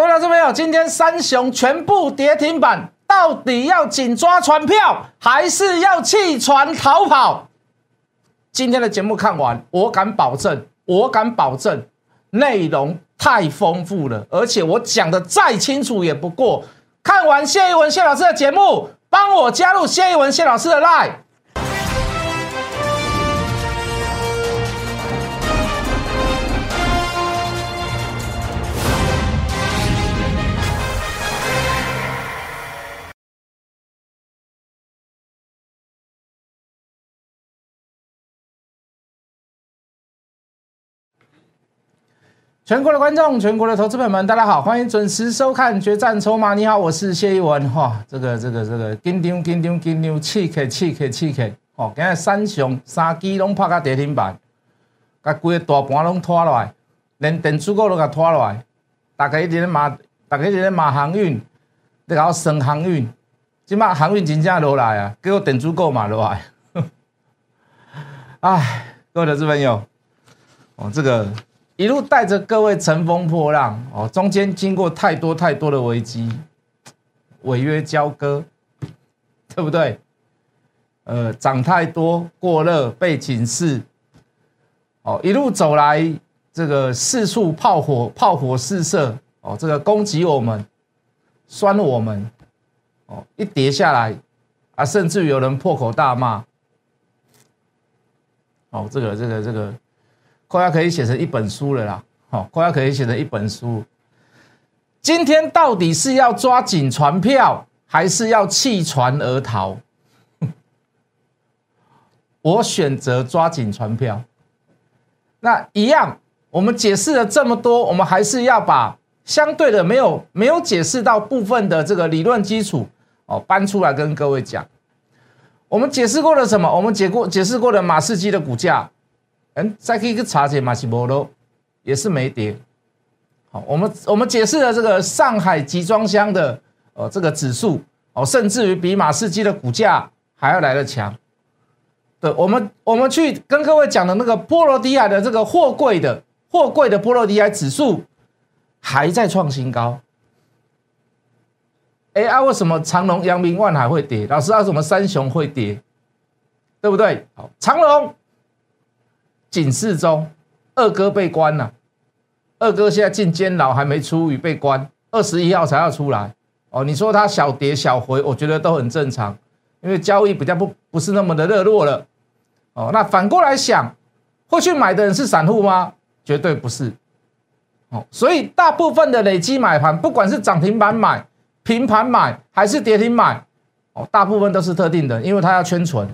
各位老师朋友，今天三雄全部跌停板，到底要紧抓船票，还是要弃船逃跑？今天的节目看完，我敢保证，我敢保证，内容太丰富了，而且我讲的再清楚也不过。看完谢一文谢老师的节目，帮我加入谢一文谢老师的 line。全国的观众，全国的投资朋友们，大家好，欢迎准时收看《决战筹码》。你好，我是谢一文。哈，这个、这个、这个，紧张、紧张、紧张，刺客、刺客、刺客。哦，今日三雄三基拢拍到跌停板，甲规个大盘拢拖落来，连电子股都甲拖落来。大家一直咧骂，大家一直咧骂航运，咧搞升航运。即马航运真正落来啊，结果电子股嘛落来。哎，各位投资朋友，哦，这个。一路带着各位乘风破浪哦，中间经过太多太多的危机，违约交割，对不对？呃，涨太多过热被警示，哦，一路走来，这个四处炮火炮火四射，哦，这个攻击我们，酸我们，哦，一跌下来啊，甚至有人破口大骂，哦，这个这个这个。快要可以写成一本书了啦！好，快要可以写成一本书。今天到底是要抓紧船票，还是要弃船而逃？我选择抓紧船票。那一样，我们解释了这么多，我们还是要把相对的没有没有解释到部分的这个理论基础哦搬出来跟各位讲。我们解释过了什么？我们解过解释过了马士基的股价。再可以去查解马西波罗，也是没跌。好，我们我们解释了这个上海集装箱的呃这个指数哦，甚至于比马士基的股价还要来的强。对，我们我们去跟各位讲的那个波罗的海的这个货柜的货柜的波罗的海指数还在创新高。哎啊，为什么长隆、阳明、万海会跌？老师，为什么三雄会跌？对不对？好，长隆。警示中，二哥被关了。二哥现在进监牢，还没出狱，被关，二十一号才要出来。哦，你说他小跌小回，我觉得都很正常，因为交易比较不不是那么的热络了。哦，那反过来想，会去买的人是散户吗？绝对不是。哦，所以大部分的累积买盘，不管是涨停板买、平盘买还是跌停买，哦，大部分都是特定的，因为他要圈存。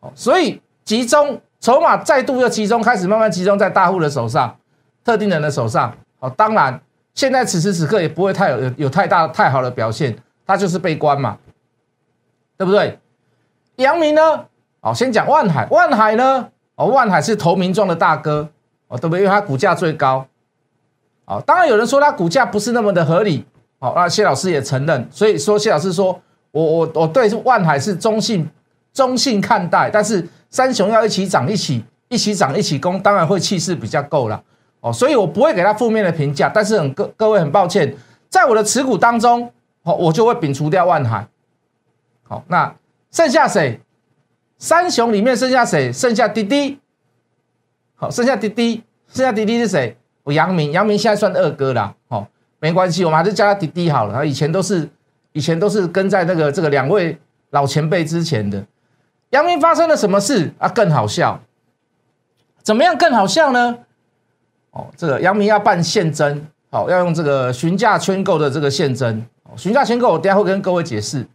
哦，所以集中。筹码再度又集中，开始慢慢集中在大户的手上，特定人的手上。好，当然现在此时此刻也不会太有有太大太好的表现，它就是被关嘛，对不对？阳明呢？好，先讲万海，万海呢？哦，万海是投名状的大哥，哦，对不对？因为它股价最高。好，当然有人说它股价不是那么的合理。好，那谢老师也承认，所以说谢老师说我我我对万海是中性中性看待，但是。三雄要一起涨，一起一起涨，一起攻，当然会气势比较够了哦，所以我不会给他负面的评价，但是很各各位很抱歉，在我的持股当中，好，我就会摒除掉万海。好，那剩下谁？三雄里面剩下谁？剩下滴滴。好，剩下滴滴，剩下滴滴是谁？我杨明，杨明现在算二哥了。好，没关系，我们还是叫他滴滴好了。他以前都是以前都是跟在那个这个两位老前辈之前的。阳明发生了什么事啊？更好笑，怎么样更好笑呢？哦，这个阳明要办现增，好，要用这个询价圈购的这个现增，询价圈购我等下会跟各位解释，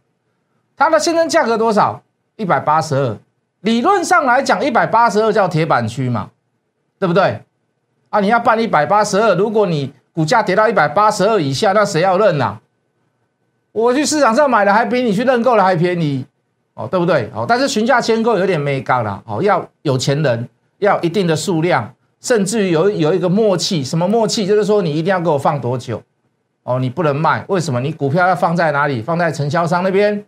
它的现增价格多少？一百八十二，理论上来讲，一百八十二叫铁板区嘛，对不对？啊，你要办一百八十二，如果你股价跌到一百八十二以下，那谁要认呐？我去市场上买的还比你去认购的还便宜。哦，对不对？哦，但是询价签购有点没高了。哦，要有钱人，要一定的数量，甚至于有有一个默契。什么默契？就是说你一定要给我放多久？哦，你不能卖。为什么？你股票要放在哪里？放在承销商那边。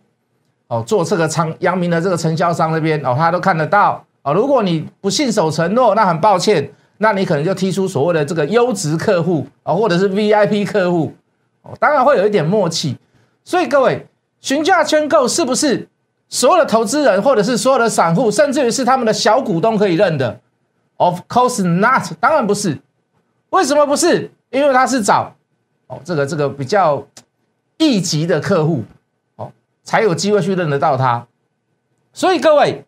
哦，做这个仓阳明的这个承销商那边。哦，他都看得到。哦，如果你不信守承诺，那很抱歉，那你可能就踢出所谓的这个优质客户啊，或者是 VIP 客户，哦，当然会有一点默契。所以各位，询价圈购是不是所有的投资人，或者是所有的散户，甚至于是他们的小股东可以认的？Of course not，当然不是。为什么不是？因为他是找哦这个这个比较一级的客户哦，才有机会去认得到他。所以各位。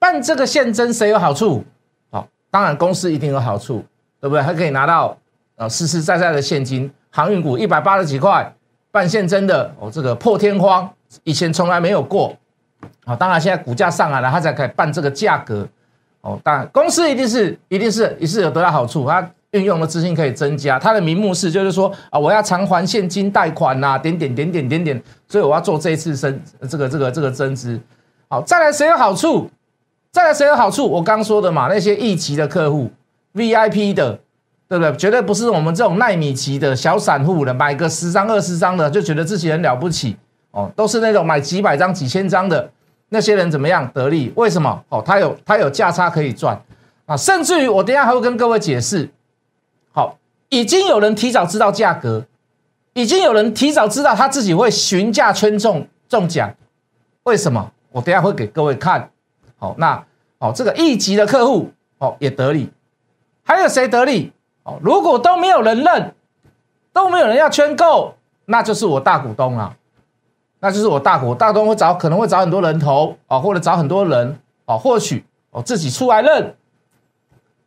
办这个现增谁有好处？好，当然公司一定有好处，对不对？还可以拿到啊实实在在的现金。航运股一百八十几块办现真的哦，这个破天荒，以前从来没有过。好，当然现在股价上来了，他才可以办这个价格。哦，当然公司一定是一定是也是有得到好处，他运用的资金可以增加。他的名目是就是说啊，我要偿还现金贷款呐，点点点点点点，所以我要做这一次增这个这个这个增资。好，再来谁有好处？再来谁有好处？我刚说的嘛，那些一级的客户，VIP 的，对不对？绝对不是我们这种耐米级的小散户的，买个十张二十张的就觉得自己很了不起哦，都是那种买几百张几千张的那些人怎么样得利？为什么？哦，他有他有价差可以赚啊，甚至于我等下还会跟各位解释。好，已经有人提早知道价格，已经有人提早知道他自己会询价圈中中奖，为什么？我等下会给各位看。好，那哦，这个一级的客户哦也得利，还有谁得利？如果都没有人认，都没有人要圈购，那就是我大股东了，那就是我大股大股东会找可能会找很多人投哦，或者找很多人哦，或许哦自己出来认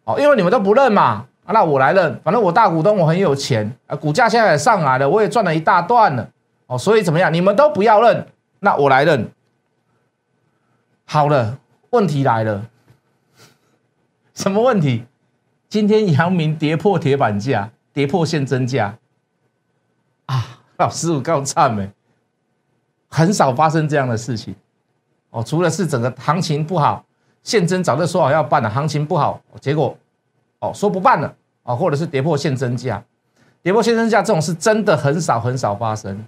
哦，因为你们都不认嘛，那我来认，反正我大股东我很有钱啊，股价现在也上来了，我也赚了一大段了哦，所以怎么样？你们都不要认，那我来认，好了。问题来了，什么问题？今天阳明跌破铁板价，跌破现增价啊！老师，我告赞没，很少发生这样的事情哦。除了是整个行情不好，现增早就说好要办了，行情不好，结果哦说不办了哦，或者是跌破现增价，跌破现增价这种事真的很少很少发生。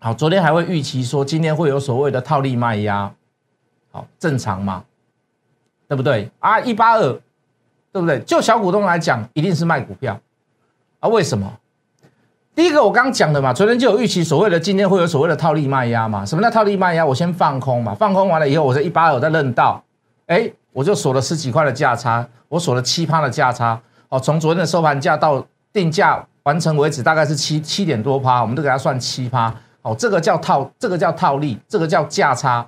好，昨天还会预期说今天会有所谓的套利卖压，好正常嘛，对不对啊？一八二，对不对？就小股东来讲，一定是卖股票啊？为什么？第一个我刚刚讲的嘛，昨天就有预期所谓的今天会有所谓的套利卖压嘛？什么叫套利卖压？我先放空嘛，放空完了以后，我在一八二再认到，哎，我就锁了十几块的价差，我锁了七趴的价差，哦，从昨天的收盘价到定价完成为止，大概是七七点多趴，我们都给它算七趴。哦，这个叫套，这个叫套利，这个叫价差，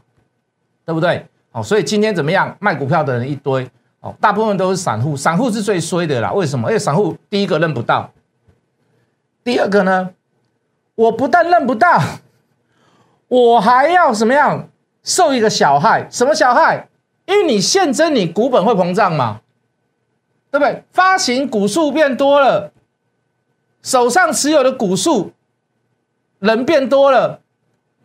对不对？哦，所以今天怎么样？卖股票的人一堆，哦，大部分都是散户，散户是最衰的啦。为什么？因为散户第一个认不到，第二个呢，我不但认不到，我还要什么样受一个小害？什么小害？因为你现增，你股本会膨胀嘛，对不对？发行股数变多了，手上持有的股数。人变多了，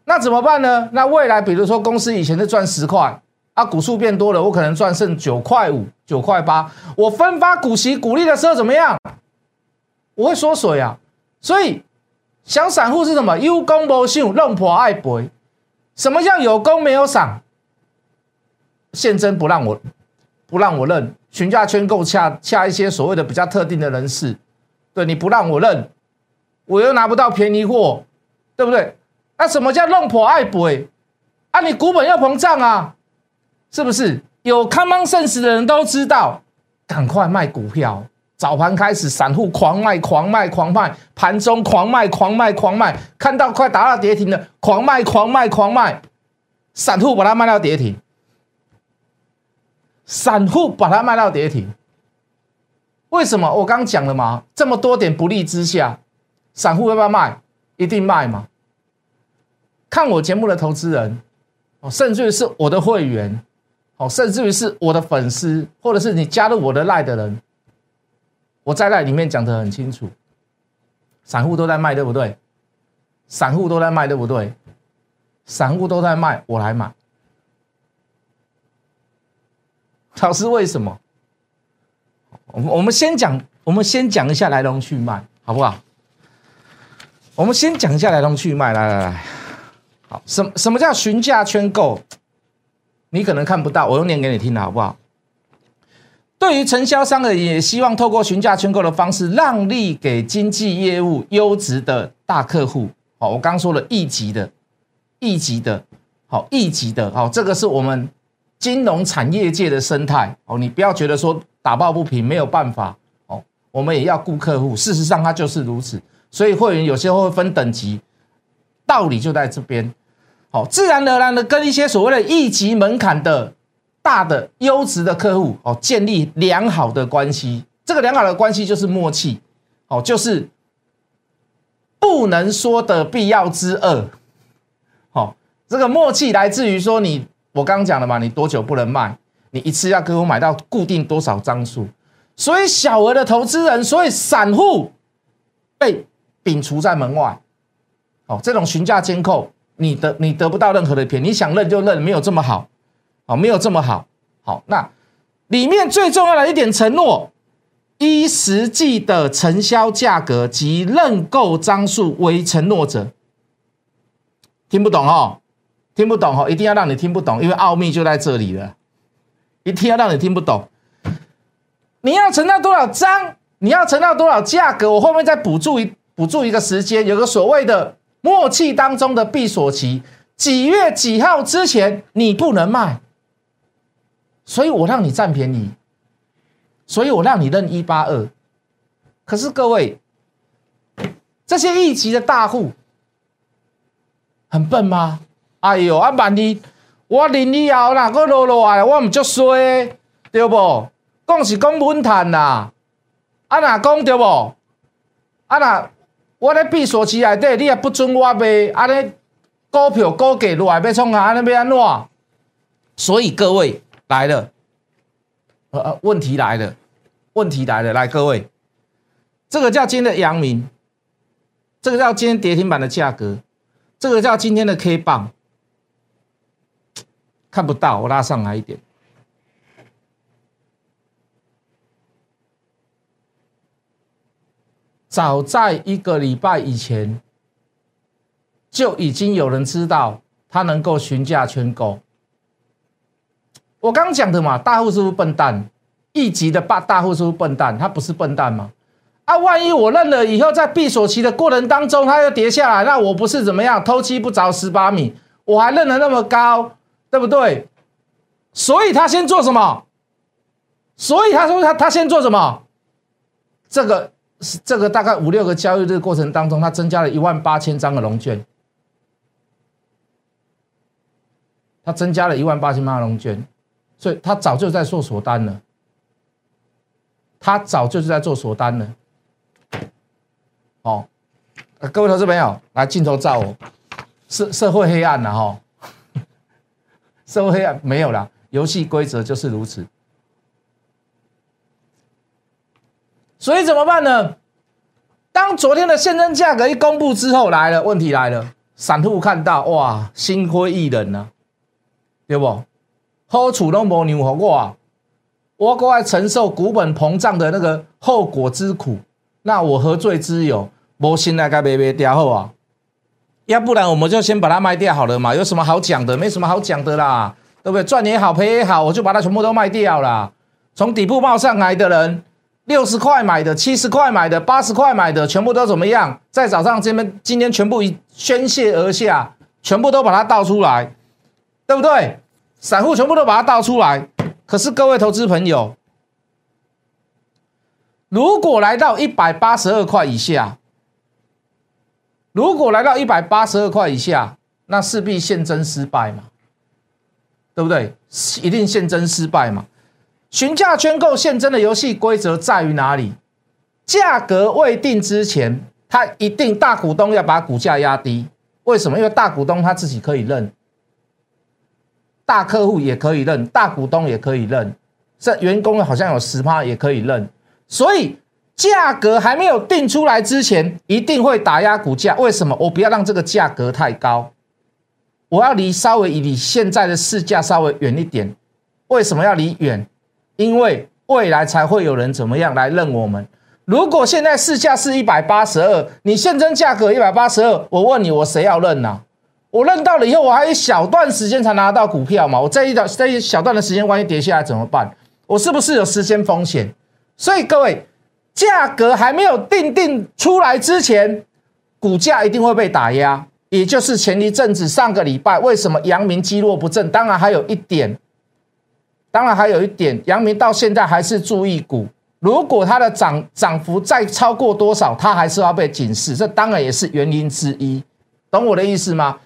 那怎么办呢？那未来比如说公司以前是赚十块啊，股数变多了，我可能赚剩九块五、九块八。我分发股息股利的时候怎么样？我会缩水啊。所以想散户是什么？有功无赏，弄破爱赔。什么叫有功没有赏？现真不让我不让我认，询价圈购掐掐一些所谓的比较特定的人士，对你不让我认，我又拿不到便宜货。对不对？那什么叫弄破爱赔？啊，你股本要膨胀啊，是不是？有 common sense 的人都知道，赶快卖股票。早盘开始，散户狂卖、狂卖、狂卖；盘中狂卖、狂卖、狂卖，看到快达到跌停了，狂卖、狂卖、狂卖。散户把它卖到跌停，散户把它卖到跌停。为什么？我刚讲了嘛，这么多点不利之下，散户要不要卖？一定卖嘛？看我节目的投资人，哦，甚至是我的会员，哦，甚至于是我的粉丝，或者是你加入我的赖的人，我在赖里面讲的很清楚，散户都在卖，对不对？散户都在卖，对不对？散户都在卖，我来买。老师，为什么？我们我们先讲，我们先讲一下来龙去脉，好不好？我们先讲一下来龙去脉，来来来。好，什什么叫询价圈购？你可能看不到，我用念给你听的好不好？对于承销商的，也希望透过询价圈购的方式，让利给经济业务优质的大客户。好，我刚说了一级的，一级的，好，一级的，好，这个是我们金融产业界的生态。哦，你不要觉得说打抱不平，没有办法。哦，我们也要顾客户，事实上它就是如此。所以会员有些会分等级，道理就在这边。好，自然而然的跟一些所谓的一级门槛的。大的优质的客户哦，建立良好的关系，这个良好的关系就是默契哦，就是不能说的必要之二。好，这个默契来自于说你我刚刚讲了嘛，你多久不能卖？你一次要给我买到固定多少张数？所以小额的投资人，所以散户被摒除在门外。哦，这种询价监控，你得你得不到任何的便宜，你想认就认，没有这么好。哦，没有这么好。好，那里面最重要的一点承诺，依实际的承销价格及认购张数为承诺者。听不懂哦，听不懂哦，一定要让你听不懂，因为奥秘就在这里了。一定要让你听不懂。你要承到多少张？你要承到多少价格？我后面再补助一补助一个时间，有个所谓的默契当中的闭锁期，几月几号之前你不能卖。所以我让你占便宜，所以我让你认一八二。可是各位，这些一级的大户很笨吗？哎呦，啊万一我认以后啦，我落落来，我唔足衰，对不？讲是讲稳赚啦，啊那讲对不？啊那我咧闭锁期内底，你也不准我卖，安尼股票股价落来要创啊，安尼要安怎？所以各位。来了，呃呃，问题来了，问题来了，来各位，这个叫今天的阳明，这个叫今天跌停板的价格，这个叫今天的 K 棒，看不到，我拉上来一点，早在一个礼拜以前，就已经有人知道它能够询价圈购。我刚讲的嘛，大户是不是笨蛋？一级的大大户是不是笨蛋？他不是笨蛋吗？啊，万一我认了以后，在闭锁期的过程当中，它又跌下来，那我不是怎么样偷鸡不着十八米？我还认得那么高，对不对？所以他先做什么？所以他说他他先做什么？这个这个大概五六个交易日过程当中，他增加了一万八千张的龙卷，他增加了一万八千张龙卷。所以他早就在做锁单了，他早就是在做锁单了。哦，各位投资朋友，来镜头照我，社社会黑暗了哈，社会黑暗没有了，游戏规则就是如此。所以怎么办呢？当昨天的现增价格一公布之后，来了问题来了，散户看到哇，心灰意冷啊，对不？好处都无让给我啊！我过来承受股本膨胀的那个后果之苦，那我何罪之有？我心来该卖卖掉好啊！要不然我们就先把它卖掉好了嘛？有什么好讲的？没什么好讲的啦，对不对？赚也好，赔也好，我就把它全部都卖掉啦。从底部冒上来的人，六十块买的，七十块买的，八十块买的，全部都怎么样？在早上这边今天全部一宣泄而下，全部都把它倒出来，对不对？散户全部都把它倒出来，可是各位投资朋友，如果来到一百八十二块以下，如果来到一百八十二块以下，那势必现真失败嘛，对不对？一定现真失败嘛。询价圈购现真的游戏规则在于哪里？价格未定之前，他一定大股东要把股价压低。为什么？因为大股东他自己可以认。大客户也可以认，大股东也可以认，这员工好像有十趴也可以认，所以价格还没有定出来之前，一定会打压股价。为什么？我不要让这个价格太高，我要离稍微离现在的市价稍微远一点。为什么要离远？因为未来才会有人怎么样来认我们。如果现在市价是一百八十二，你现增价格一百八十二，我问你，我谁要认呢？我认到了以后，我还有一小段时间才拿到股票嘛。我这一段这一小段的时间，万一跌下来怎么办？我是不是有时间风险？所以各位，价格还没有定定出来之前，股价一定会被打压。也就是前一阵子上个礼拜，为什么阳明积弱不振？当然还有一点，当然还有一点，阳明到现在还是注意股。如果它的涨涨幅再超过多少，它还是要被警示。这当然也是原因之一，懂我的意思吗？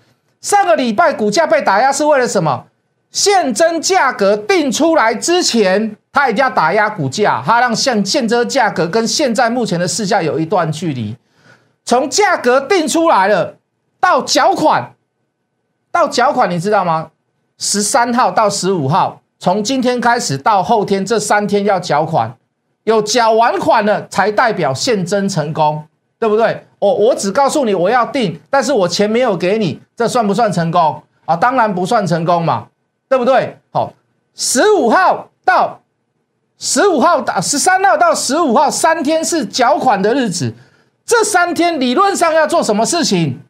上个礼拜股价被打压是为了什么？现增价格定出来之前，它一定要打压股价，它让现现增价格跟现在目前的市价有一段距离。从价格定出来了到缴款，到缴款，你知道吗？十三号到十五号，从今天开始到后天这三天要缴款，有缴完款了才代表现增成功，对不对？我我只告诉你我要定，但是我钱没有给你，这算不算成功啊？当然不算成功嘛，对不对？好，十五号到十五号到十三号到十五号三天是缴款的日子，这三天理论上要做什么事情？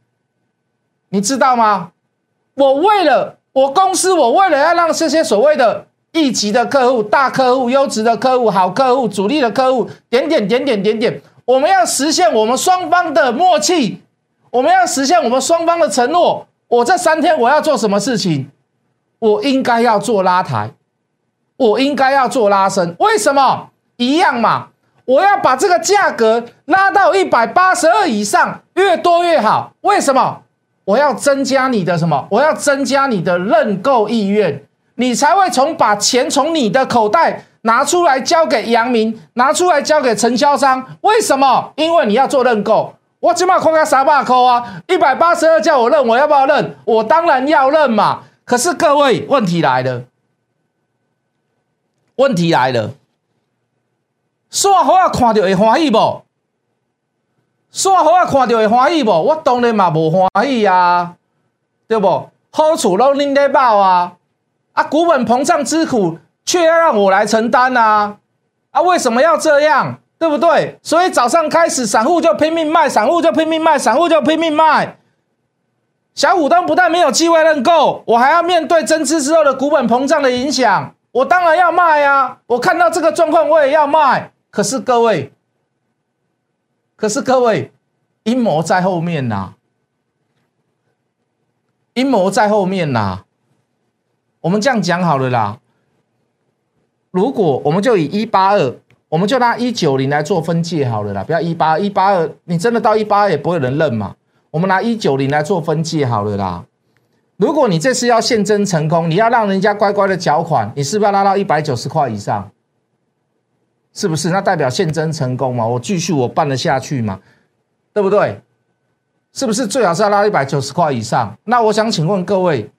你知道吗？我为了我公司，我为了要让这些所谓的一级的客户、大客户、优质的客户、好客户、主力的客户，点点点点点点。我们要实现我们双方的默契，我们要实现我们双方的承诺。我这三天我要做什么事情？我应该要做拉抬，我应该要做拉升。为什么？一样嘛。我要把这个价格拉到一百八十二以上，越多越好。为什么？我要增加你的什么？我要增加你的认购意愿，你才会从把钱从你的口袋。拿出来交给杨明，拿出来交给承销商，为什么？因为你要做认购，我起码扣个三百扣啊，一百八十二叫我认，我要不要认？我当然要认嘛。可是各位，问题来了，问题来了，说好啊，看到会欢喜不？算好啊，看到会欢喜不？我当然嘛无欢喜啊，对不？好处拢恁在报啊，啊，股本膨胀之苦。却要让我来承担呐！啊，为什么要这样？对不对？所以早上开始，散户就拼命卖，散户就拼命卖，散户就拼命卖。小股东不但没有机会认购，我还要面对增资之后的股本膨胀的影响，我当然要卖啊！我看到这个状况，我也要卖。可是各位，可是各位，阴谋在后面呐！阴谋在后面呐！我们这样讲好了啦。如果我们就以一八二，我们就拿一九零来做分界好了啦，不要一八一八二，你真的到一八二也不会有人认嘛。我们拿一九零来做分界好了啦。如果你这次要现增成功，你要让人家乖乖的缴款，你是不是要拉到一百九十块以上？是不是？那代表现真成功嘛？我继续我办得下去嘛？对不对？是不是最好是要拉一百九十块以上？那我想请问各位，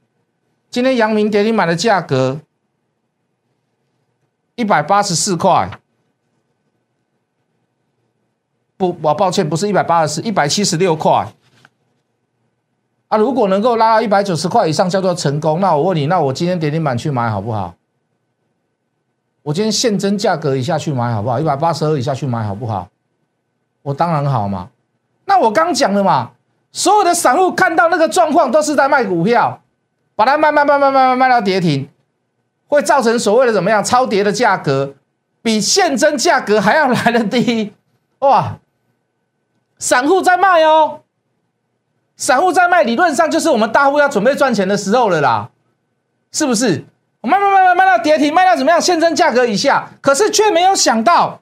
今天阳明跌停板的价格？一百八十四块，不，我抱歉，不是一百八十四，一百七十六块。啊，如果能够拉到一百九十块以上，叫做成功。那我问你，那我今天跌停板去买好不好？我今天现增价格以下去买好不好？一百八十二以下去买好不好？我当然好嘛。那我刚讲了嘛，所有的散户看到那个状况，都是在卖股票，把它卖卖卖卖卖卖卖到跌停。会造成所谓的怎么样超跌的价格，比现增价格还要来的低，哇！散户在卖哦，散户在卖，理论上就是我们大户要准备赚钱的时候了啦，是不是？我卖卖卖卖卖到跌停，卖到怎么样？现增价格以下，可是却没有想到，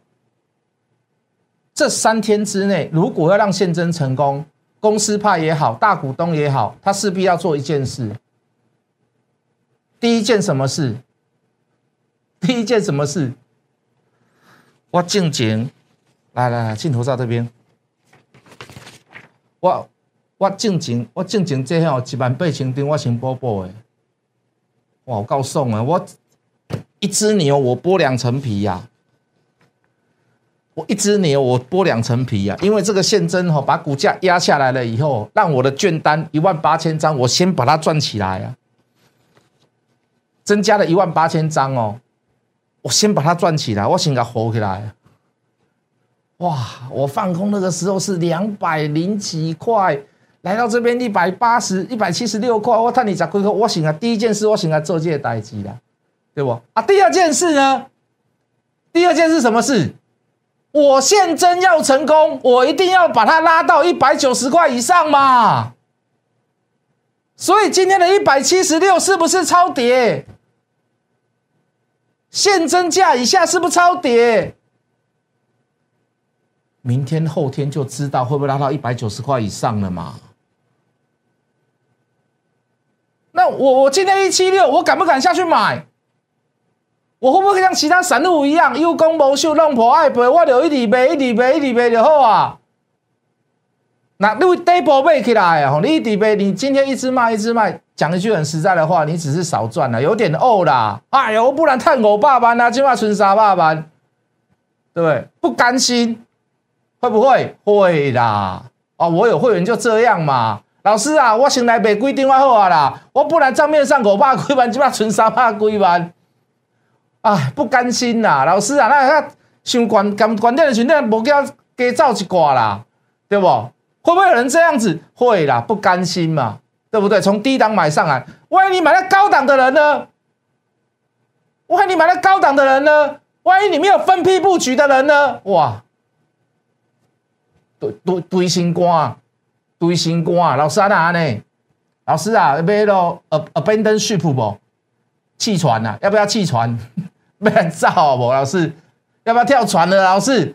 这三天之内，如果要让现增成功，公司派也好，大股东也好，他势必要做一件事。第一件什么事？第一件什么事？我静静，来来来，镜头在这边。我我静静，我静静，这样一万八千张，我先播播的。哇，我够爽啊！我一只牛，我剥两层皮呀。我一只牛，我剥两层皮呀。因为这个现增哈，把股价压下来了以后，让我的券单一万八千张，我先把它赚起来啊。增加了一万八千张哦。我先把它赚起来，我先给它活起来。哇！我放空那个时候是两百零几块，来到这边一百八十一百七十六块，我看你咋亏，我醒了！第一件事我醒来做这个代机啦，对不？啊，第二件事呢？第二件事什么事？我现真要成功，我一定要把它拉到一百九十块以上嘛。所以今天的一百七十六是不是超跌？现真价以下是不是超跌？明天后天就知道会不会拉到一百九十块以上了嘛？那我我今天一七六，我敢不敢下去买？我会不会像其他散户一样有功无秀，弄破爱赔？我就一直卖，一直卖，一直卖就好啊。那你底部买起来啊，你一直卖，你今天一直卖，一直卖，讲一句很实在的话，你只是少赚了，有点呕啦。哎呦，不然探五百万啊，今晚存三百万，对不对？不甘心，会不会？会啦。哦，我有会员就这样嘛。老师啊，我先来卖几张好啊啦，我不然账面上五百几万，即摆存三百几万，啊，不甘心呐！老师啊，那那想关关关店的群，那无叫加走一挂啦，对不？会不会有人这样子？会啦，不甘心嘛，对不对？从低档买上来，万一你买了高档的人呢？万一你买了高档的人呢？万一你没有分批布局的人呢？哇，堆堆堆心肝。堆心肝啊，老师啊哪呢？老师啊，要咯，a abandon ship 不？弃船呐？要不要弃船？不要造不？老师，要不要跳船呢？老师，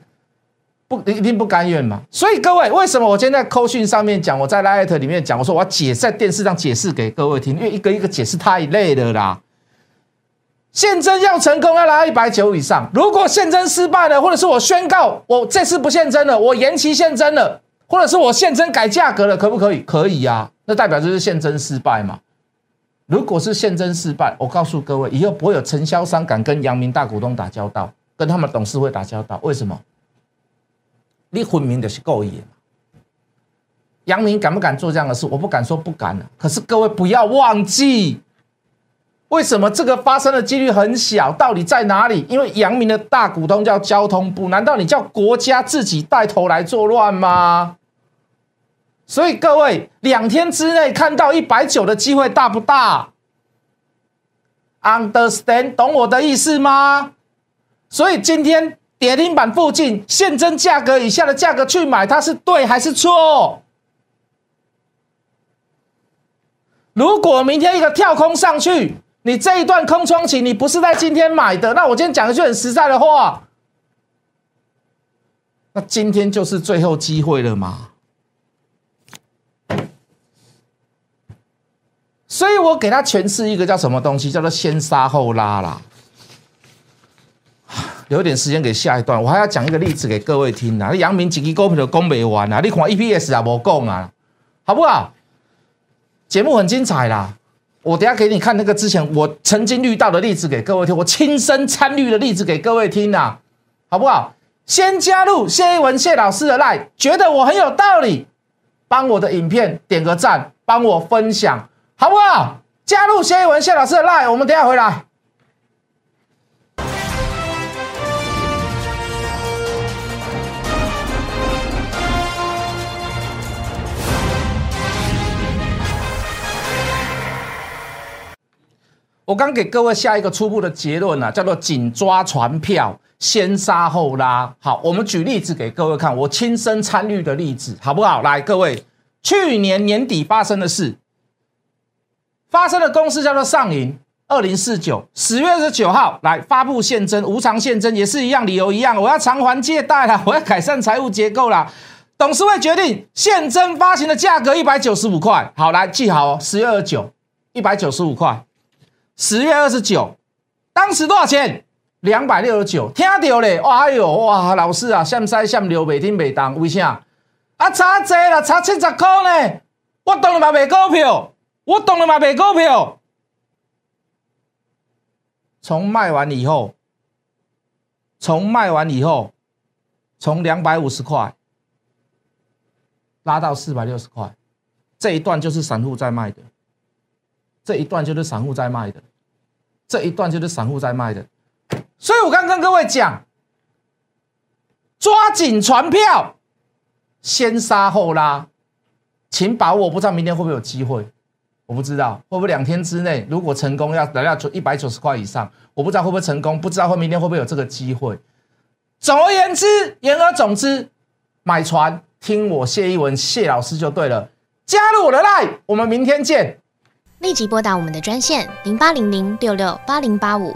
不一定不甘愿嘛。所以各位，为什么我今天在扣讯上面讲，我在 light 里面讲，我说我要解在电视上解释给各位听，因为一个一个解释太累了啦。现真要成功要拉一百九以上，如果现真失败了，或者是我宣告我这次不现真了，我延期现真了。或者是我现真改价格了，可不可以？可以呀，那代表就是现真失败嘛。如果是现真失败，我告诉各位，以后不会有承销商敢跟阳明大股东打交道，跟他们董事会打交道。为什么？你分明的是故意的。阳明敢不敢做这样的事？我不敢说不敢了。可是各位不要忘记。为什么这个发生的几率很小？到底在哪里？因为阳明的大股东叫交通部，难道你叫国家自己带头来作乱吗？所以各位，两天之内看到一百九的机会大不大？Understand，懂我的意思吗？所以今天跌停板附近现真价格以下的价格去买，它是对还是错？如果明天一个跳空上去，你这一段空窗期，你不是在今天买的，那我今天讲一句很实在的话，那今天就是最后机会了嘛。所以我给他诠释一个叫什么东西，叫做先杀后拉啦。留点时间给下一段，我还要讲一个例子给各位听啊。阳明几个股票都讲没完啊，你看 EPS 啊，无讲啊，好不好？节目很精彩啦。我等下给你看那个之前我曾经遇到的例子给各位听，我亲身参与的例子给各位听呐，好不好？先加入谢一文谢老师的 line，觉得我很有道理，帮我的影片点个赞，帮我分享，好不好？加入谢一文谢老师的 line，我们等下回来。我刚给各位下一个初步的结论啊，叫做紧抓船票，先杀后拉。好，我们举例子给各位看，我亲身参与的例子，好不好？来，各位，去年年底发生的事，发生的公司叫做上银二零四九，十月二十九号来发布现增，无偿现增也是一样，理由一样，我要偿还借贷了，我要改善财务结构了。董事会决定现增发行的价格一百九十五块，好，来记好哦，十月二十九，一百九十五块。十月二十九，当时多少钱？两百六十九，听到嘞！哎呦哇，老师啊，向西向流，每天每当，为啥？啊，差这啦，差七十块呢！我当然嘛卖股票，我懂了嘛卖股票。从卖完以后，从卖完以后，从两百五十块拉到四百六十块，这一段就是散户在卖的。这一段就是散户在卖的，这一段就是散户在卖的，所以我刚跟各位讲，抓紧船票，先杀后拉，请把握，不知道明天会不会有机会，我不知道会不会两天之内如果成功要达到九一百九十块以上，我不知道会不会成功，不知道会明天会不会有这个机会。总而言之，言而总之，买船听我谢一文谢老师就对了。加入我的 line，我们明天见。立即拨打我们的专线零八零零六六八零八五